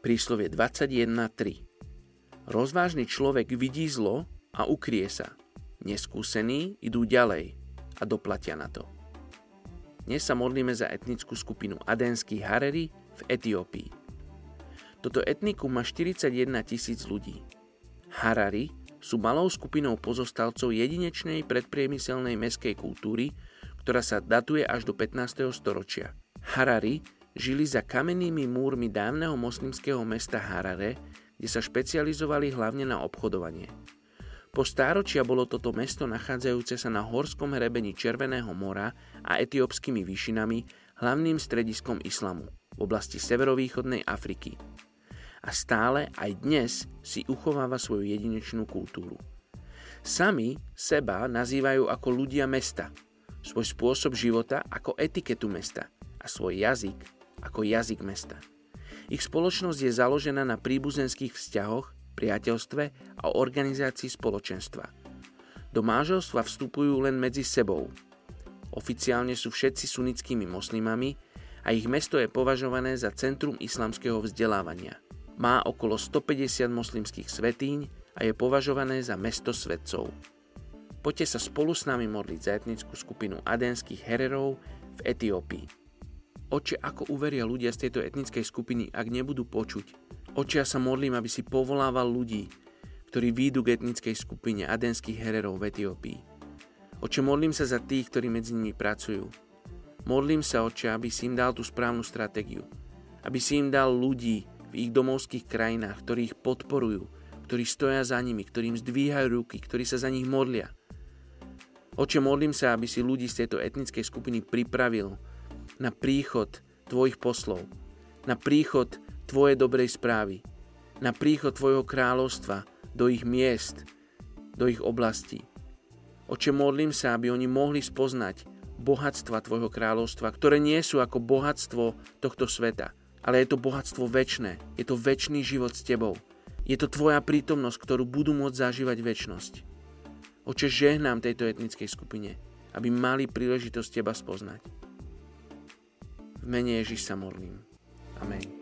Príslovie 21.3. Rozvážny človek vidí zlo a ukrie sa. Neskúsení idú ďalej a doplatia na to. Dnes sa modlíme za etnickú skupinu Adenských Hareri v Etiópii. Toto etnikum má 41 tisíc ľudí. Harari sú malou skupinou pozostalcov jedinečnej predpriemyselnej meskej kultúry, ktorá sa datuje až do 15. storočia. Harari žili za kamennými múrmi dávneho moslimského mesta Harare, kde sa špecializovali hlavne na obchodovanie. Po stáročia bolo toto mesto nachádzajúce sa na horskom hrebení Červeného mora a etiópskymi výšinami hlavným strediskom islamu v oblasti severovýchodnej Afriky. A stále aj dnes si uchováva svoju jedinečnú kultúru. Sami seba nazývajú ako ľudia mesta, svoj spôsob života ako etiketu mesta a svoj jazyk ako jazyk mesta. Ich spoločnosť je založená na príbuzenských vzťahoch, priateľstve a organizácii spoločenstva. Do manželstva vstupujú len medzi sebou. Oficiálne sú všetci sunnickými moslimami a ich mesto je považované za centrum islamského vzdelávania. Má okolo 150 moslimských svetíň a je považované za mesto svetcov. Poďte sa spolu s nami modliť za etnickú skupinu adenských hererov v Etiópii. Oče, ako uveria ľudia z tejto etnickej skupiny, ak nebudú počuť? Oče, ja sa modlím, aby si povolával ľudí, ktorí výjdu k etnickej skupine adenských hererov v Etiópii. Oče, modlím sa za tých, ktorí medzi nimi pracujú. Modlím sa, oče, aby si im dal tú správnu stratégiu. Aby si im dal ľudí v ich domovských krajinách, ktorí ich podporujú, ktorí stoja za nimi, ktorým zdvíhajú ruky, ktorí sa za nich modlia. Oče, modlím sa, aby si ľudí z tejto etnickej skupiny pripravil na príchod tvojich poslov, na príchod tvojej dobrej správy, na príchod tvojho kráľovstva do ich miest, do ich oblastí. Oče, modlím sa, aby oni mohli spoznať bohatstva tvojho kráľovstva, ktoré nie sú ako bohatstvo tohto sveta, ale je to bohatstvo väčné, je to väčší život s tebou. Je to tvoja prítomnosť, ktorú budú môcť zažívať väčnosť. Oče, žehnám tejto etnickej skupine, aby mali príležitosť teba spoznať. V mene Ježiš sa modlím. Amen.